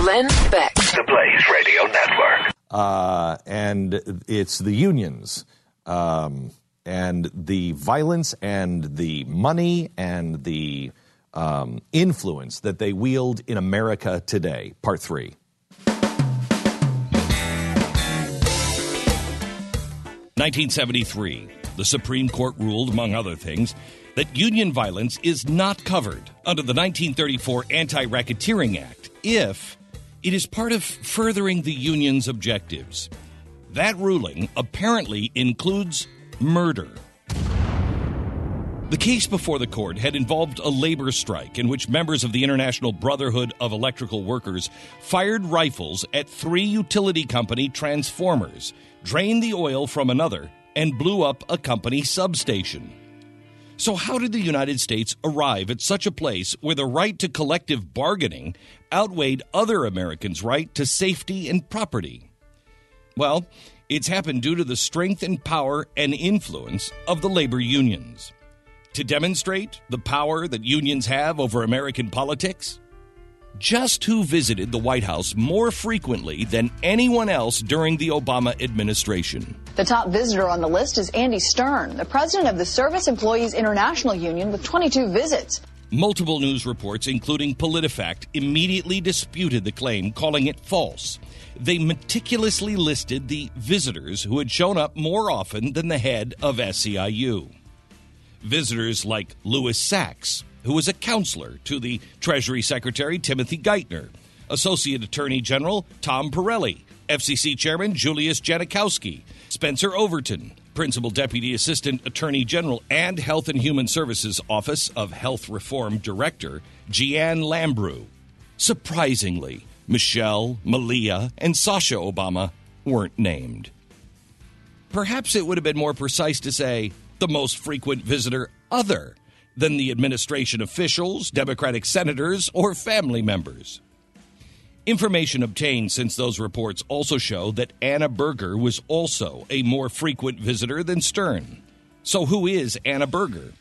Glenn Beck. The Blaze Radio Network. uh, and it's the unions um, and the violence and the money and the um, influence that they wield in America today. Part three. 1973, the Supreme Court ruled, among other things, that union violence is not covered under the 1934 Anti Racketeering Act if it is part of furthering the union's objectives. That ruling apparently includes murder. The case before the court had involved a labor strike in which members of the International Brotherhood of Electrical Workers fired rifles at three utility company transformers, drained the oil from another, and blew up a company substation. So, how did the United States arrive at such a place where the right to collective bargaining outweighed other Americans' right to safety and property? Well, it's happened due to the strength and power and influence of the labor unions. To demonstrate the power that unions have over American politics? Just who visited the White House more frequently than anyone else during the Obama administration? The top visitor on the list is Andy Stern, the president of the Service Employees International Union, with 22 visits. Multiple news reports, including PolitiFact, immediately disputed the claim, calling it false. They meticulously listed the visitors who had shown up more often than the head of SEIU. Visitors like Louis Sachs, who was a counselor to the Treasury Secretary Timothy Geithner, Associate Attorney General Tom Perrelli, FCC Chairman Julius Genachowski, Spencer Overton, Principal Deputy Assistant Attorney General and Health and Human Services Office of Health Reform Director Jeanne Lambrew. Surprisingly, Michelle, Malia, and Sasha Obama weren't named. Perhaps it would have been more precise to say the most frequent visitor other than the administration officials, Democratic senators, or family members. Information obtained since those reports also show that Anna Burger was also a more frequent visitor than Stern. So, who is Anna Burger?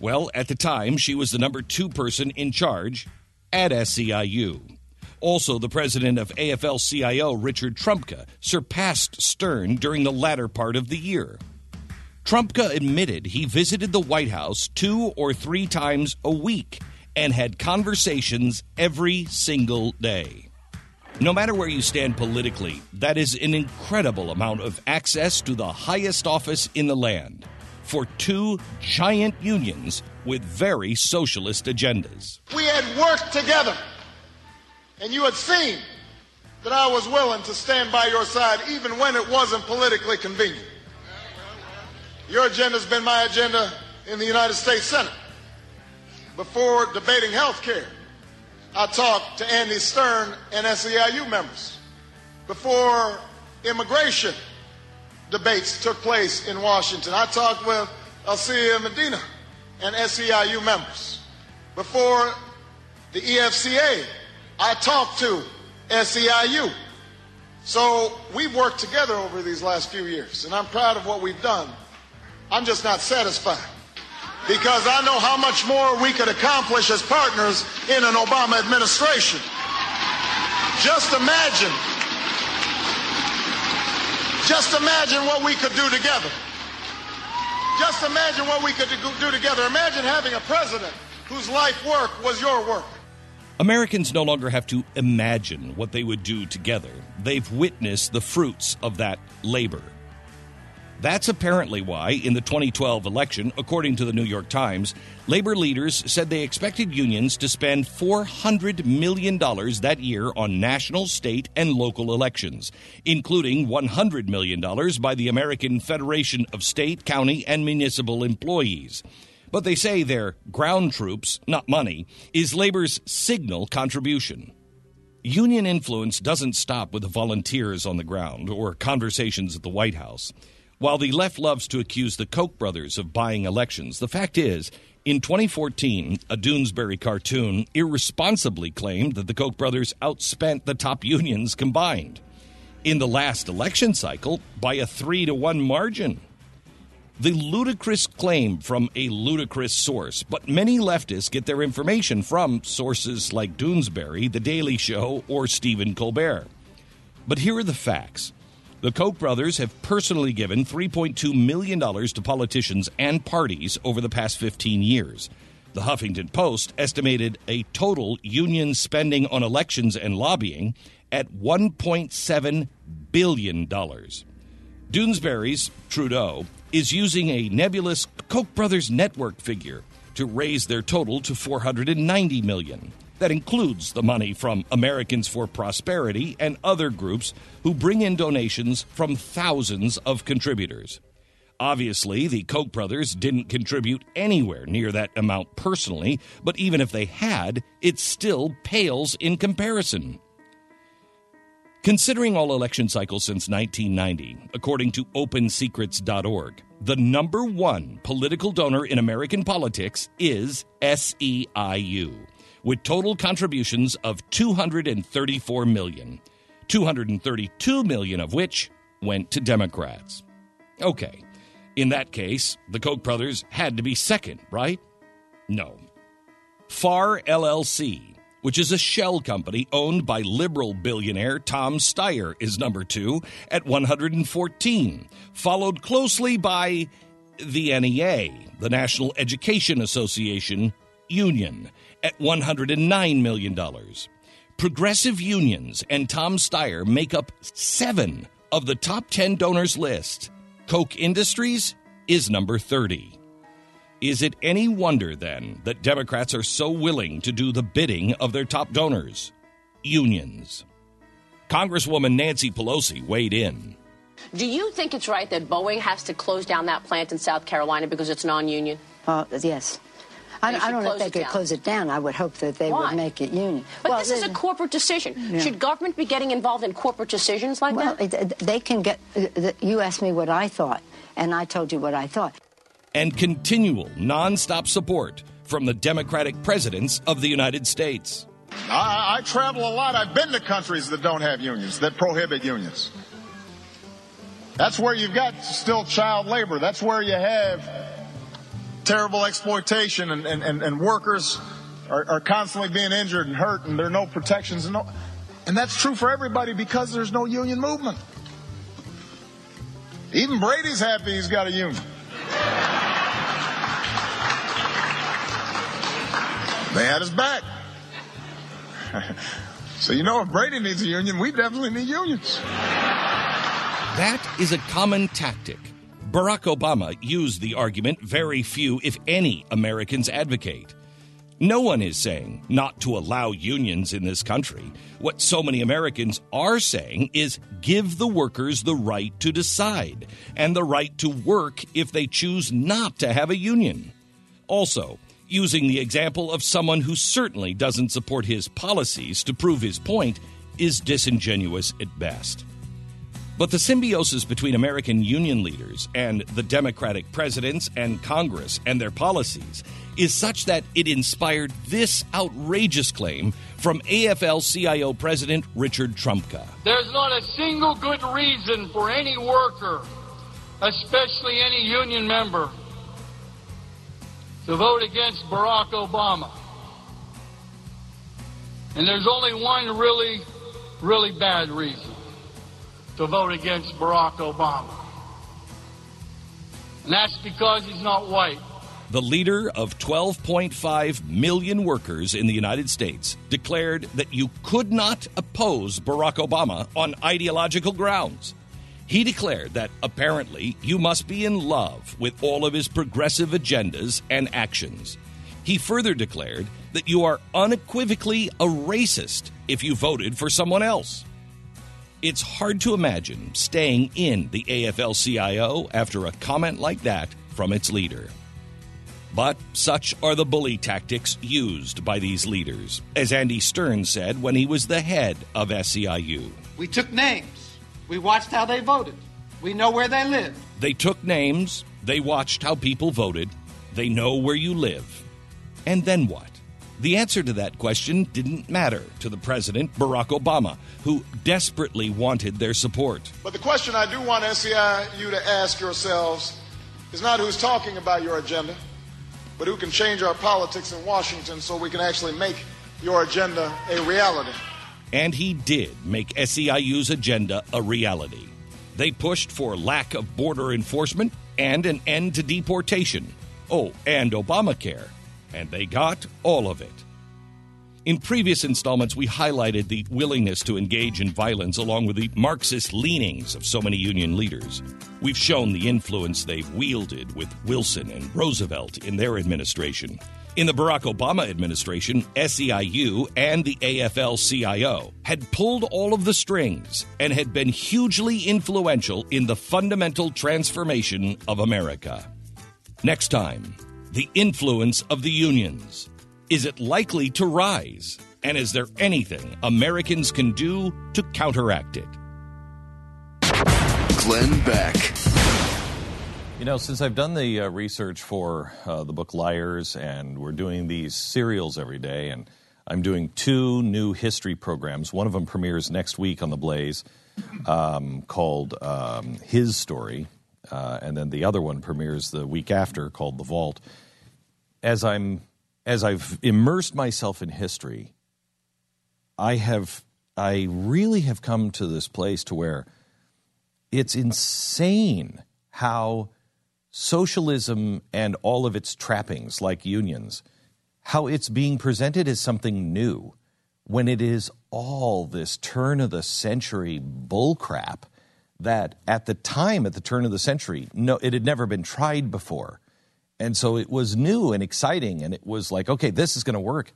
Well, at the time, she was the number two person in charge at SEIU. Also, the president of AFL CIO, Richard Trumka, surpassed Stern during the latter part of the year. Trumka admitted he visited the White House two or three times a week and had conversations every single day. No matter where you stand politically, that is an incredible amount of access to the highest office in the land for two giant unions with very socialist agendas. We had worked together, and you had seen that I was willing to stand by your side even when it wasn't politically convenient. Your agenda has been my agenda in the United States Senate. Before debating health care, I talked to Andy Stern and SEIU members. Before immigration debates took place in Washington, I talked with Eliseo Medina and SEIU members. Before the EFCA, I talked to SEIU. So we've worked together over these last few years, and I'm proud of what we've done. I'm just not satisfied because I know how much more we could accomplish as partners in an Obama administration. Just imagine, just imagine what we could do together. Just imagine what we could do together. Imagine having a president whose life work was your work. Americans no longer have to imagine what they would do together. They've witnessed the fruits of that labor. That's apparently why, in the 2012 election, according to the New York Times, labor leaders said they expected unions to spend $400 million that year on national, state, and local elections, including $100 million by the American Federation of State, County, and Municipal Employees. But they say their ground troops, not money, is labor's signal contribution. Union influence doesn't stop with the volunteers on the ground or conversations at the White House. While the left loves to accuse the Koch brothers of buying elections, the fact is, in 2014, a Doonesbury cartoon irresponsibly claimed that the Koch brothers outspent the top unions combined. In the last election cycle, by a three to one margin. The ludicrous claim from a ludicrous source, but many leftists get their information from sources like Doonesbury, The Daily Show, or Stephen Colbert. But here are the facts. The Koch brothers have personally given $3.2 million to politicians and parties over the past 15 years. The Huffington Post estimated a total union spending on elections and lobbying at $1.7 billion. Doonesbury's Trudeau is using a nebulous Koch brothers network figure to raise their total to 490 million. That includes the money from Americans for Prosperity and other groups who bring in donations from thousands of contributors. Obviously, the Koch brothers didn't contribute anywhere near that amount personally, but even if they had, it still pales in comparison. Considering all election cycles since 1990, according to OpenSecrets.org, the number one political donor in American politics is SEIU with total contributions of 234 million, 232 million of which went to Democrats. Okay, in that case, the Koch brothers had to be second, right? No. Fahr LLC, which is a shell company owned by liberal billionaire Tom Steyer, is number two at 114, followed closely by the NEA, the National Education Association Union, at $109 million. Progressive unions and Tom Steyer make up seven of the top 10 donors list. Koch Industries is number 30. Is it any wonder then that Democrats are so willing to do the bidding of their top donors? Unions. Congresswoman Nancy Pelosi weighed in. Do you think it's right that Boeing has to close down that plant in South Carolina because it's non union? Uh, yes. I, I don't know if they could down. close it down. I would hope that they Why? would make it union. But well, this is a corporate decision. Yeah. Should government be getting involved in corporate decisions like well, that? Well, they can get. Uh, you asked me what I thought, and I told you what I thought. And continual, nonstop support from the Democratic presidents of the United States. I, I travel a lot. I've been to countries that don't have unions, that prohibit unions. That's where you've got still child labor. That's where you have terrible exploitation and, and, and, workers are, are, constantly being injured and hurt and there are no protections and no and that's true for everybody because there's no union movement. Even Brady's happy he's got a union. They had his back. so you know if Brady needs a union, we definitely need unions. That is a common tactic Barack Obama used the argument very few, if any, Americans advocate. No one is saying not to allow unions in this country. What so many Americans are saying is give the workers the right to decide and the right to work if they choose not to have a union. Also, using the example of someone who certainly doesn't support his policies to prove his point is disingenuous at best. But the symbiosis between American union leaders and the Democratic presidents and Congress and their policies is such that it inspired this outrageous claim from AFL CIO President Richard Trumka. There's not a single good reason for any worker, especially any union member, to vote against Barack Obama. And there's only one really, really bad reason to vote against Barack Obama. And that's because he's not white. The leader of 12.5 million workers in the United States declared that you could not oppose Barack Obama on ideological grounds. He declared that apparently you must be in love with all of his progressive agendas and actions. He further declared that you are unequivocally a racist if you voted for someone else. It's hard to imagine staying in the AFL CIO after a comment like that from its leader. But such are the bully tactics used by these leaders, as Andy Stern said when he was the head of SEIU. We took names. We watched how they voted. We know where they live. They took names, they watched how people voted, they know where you live. And then what? The answer to that question didn't matter to the president, Barack Obama, who desperately wanted their support. But the question I do want SEIU to ask yourselves is not who's talking about your agenda, but who can change our politics in Washington so we can actually make your agenda a reality. And he did make SEIU's agenda a reality. They pushed for lack of border enforcement and an end to deportation. Oh, and Obamacare. And they got all of it. In previous installments, we highlighted the willingness to engage in violence along with the Marxist leanings of so many union leaders. We've shown the influence they've wielded with Wilson and Roosevelt in their administration. In the Barack Obama administration, SEIU and the AFL CIO had pulled all of the strings and had been hugely influential in the fundamental transformation of America. Next time, the influence of the unions. Is it likely to rise? And is there anything Americans can do to counteract it? Glenn Beck. You know, since I've done the uh, research for uh, the book Liars, and we're doing these serials every day, and I'm doing two new history programs. One of them premieres next week on the Blaze, um, called um, His Story, uh, and then the other one premieres the week after, called The Vault. As I'm as I've immersed myself in history, I have I really have come to this place to where it's insane how socialism and all of its trappings like unions how it's being presented as something new when it is all this turn of the century bullcrap that at the time at the turn of the century no it had never been tried before and so it was new and exciting, and it was like, okay, this is going to work.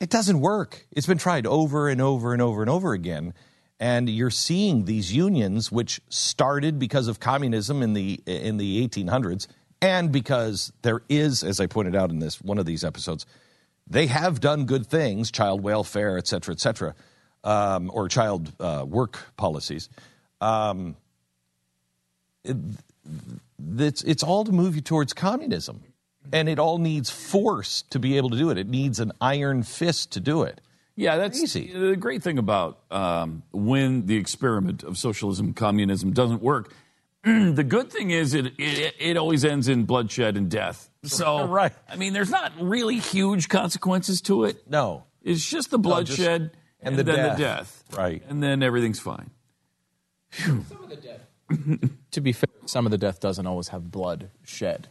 It doesn't work. It's been tried over and over and over and over again. And you're seeing these unions, which started because of communism in the in the 1800s, and because there is, as I pointed out in this one of these episodes, they have done good things, child welfare, et cetera, et cetera, um, or child uh, work policies. Um, it's, it's all to move you towards communism. And it all needs force to be able to do it. It needs an iron fist to do it. Yeah, that's easy. The great thing about um, when the experiment of socialism, communism doesn't work, the good thing is it, it, it always ends in bloodshed and death. So, right. I mean, there's not really huge consequences to it. No. It's just the bloodshed and and, the then death. the death. Right. And then everything's fine. to be fair, some of the death doesn't always have blood shed.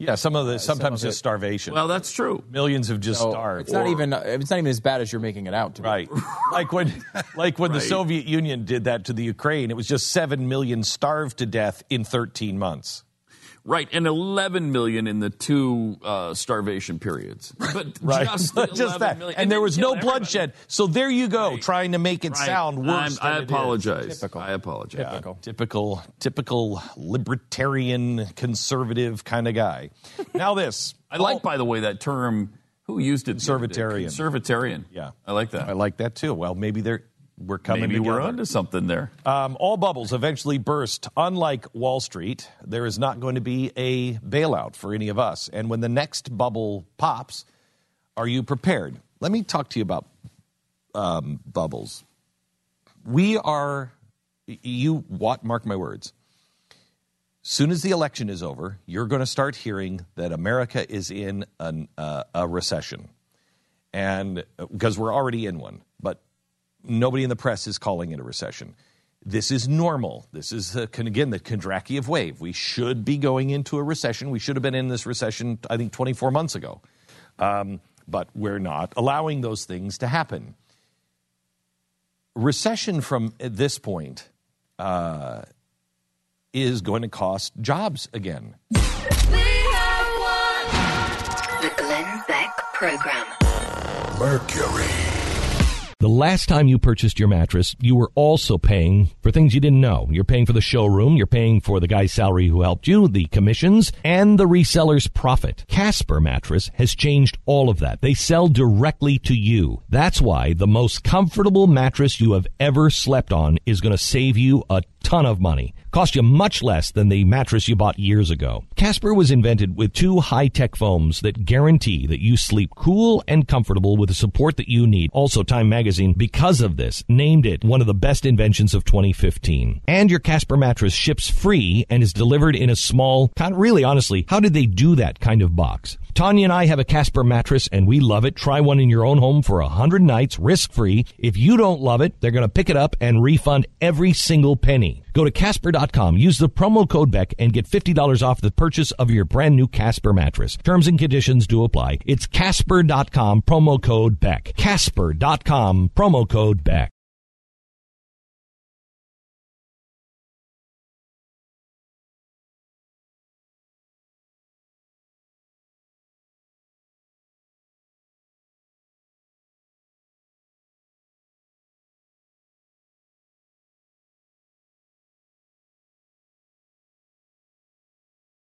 Yeah, some of the uh, some sometimes of just it- starvation. Well, that's true. Millions have just So starved. it's not even it's not even as bad as you're making it out to be. right. like when like when the Soviet Union did that to the Ukraine, it was just 7 million starved to death in 13 months. Right, and 11 million in the two uh, starvation periods. But Right. just, the Just 11 that. million. And, there was no everybody. bloodshed. So there you go, trying to make it Right. sound worse. I'm- I than it is. apologize. Typical. I apologize. Yeah, typical, typical libertarian, conservative kind of guy. Now this, I like, by the way, that term. Who used it? the other? Conservatarian. Conservatarian. Yeah. I like that. I like that too. Well, maybe they're we're coming Maybe together. we're onto something there. Um, all bubbles eventually burst. Unlike Wall Street, there is not going to be a bailout for any of us. And when the next bubble pops, are you prepared? Let me talk to you about um, bubbles. We are, you what? Mark my words. Soon as the election is over, you're going to start hearing that America is in an, uh, a recession, and because we're already in one, but nobody in the press is calling it a recession. This is normal. This is, the, again, the Kondratiev wave. We should be going into a recession. We should have been in this recession, I think, 24 months ago. Um, but we're not allowing those things to happen. Recession from this point uh, is going to cost jobs again. The Glenn Beck Program. Mercury. The last time you purchased your mattress, you were also paying for things you didn't know. You're paying for the showroom, you're paying for the guy's salary who helped you, the commissions, and the reseller's profit. Casper Mattress has changed all of that. They sell directly to you. That's why the most comfortable mattress you have ever slept on is going to save you a ton of money. Cost you much less than the mattress you bought years ago. Casper was invented with two high-tech foams that guarantee that you sleep cool and comfortable with the support that you need. Also, Time Magazine, because of this, named it one of the best inventions of 2015. And your Casper mattress ships free and is delivered in a small, really honestly, how did they do that kind of box? Tanya and I have a Casper mattress and we love it. Try one in your own home for a hundred nights, risk free. If you don't love it, they're going to pick it up and refund every single penny. Go to Casper.com, use the promo code Beck and get $50 off the purchase of your brand new Casper mattress. Terms and conditions do apply. It's Casper.com, promo code Beck. Casper.com, promo code Beck.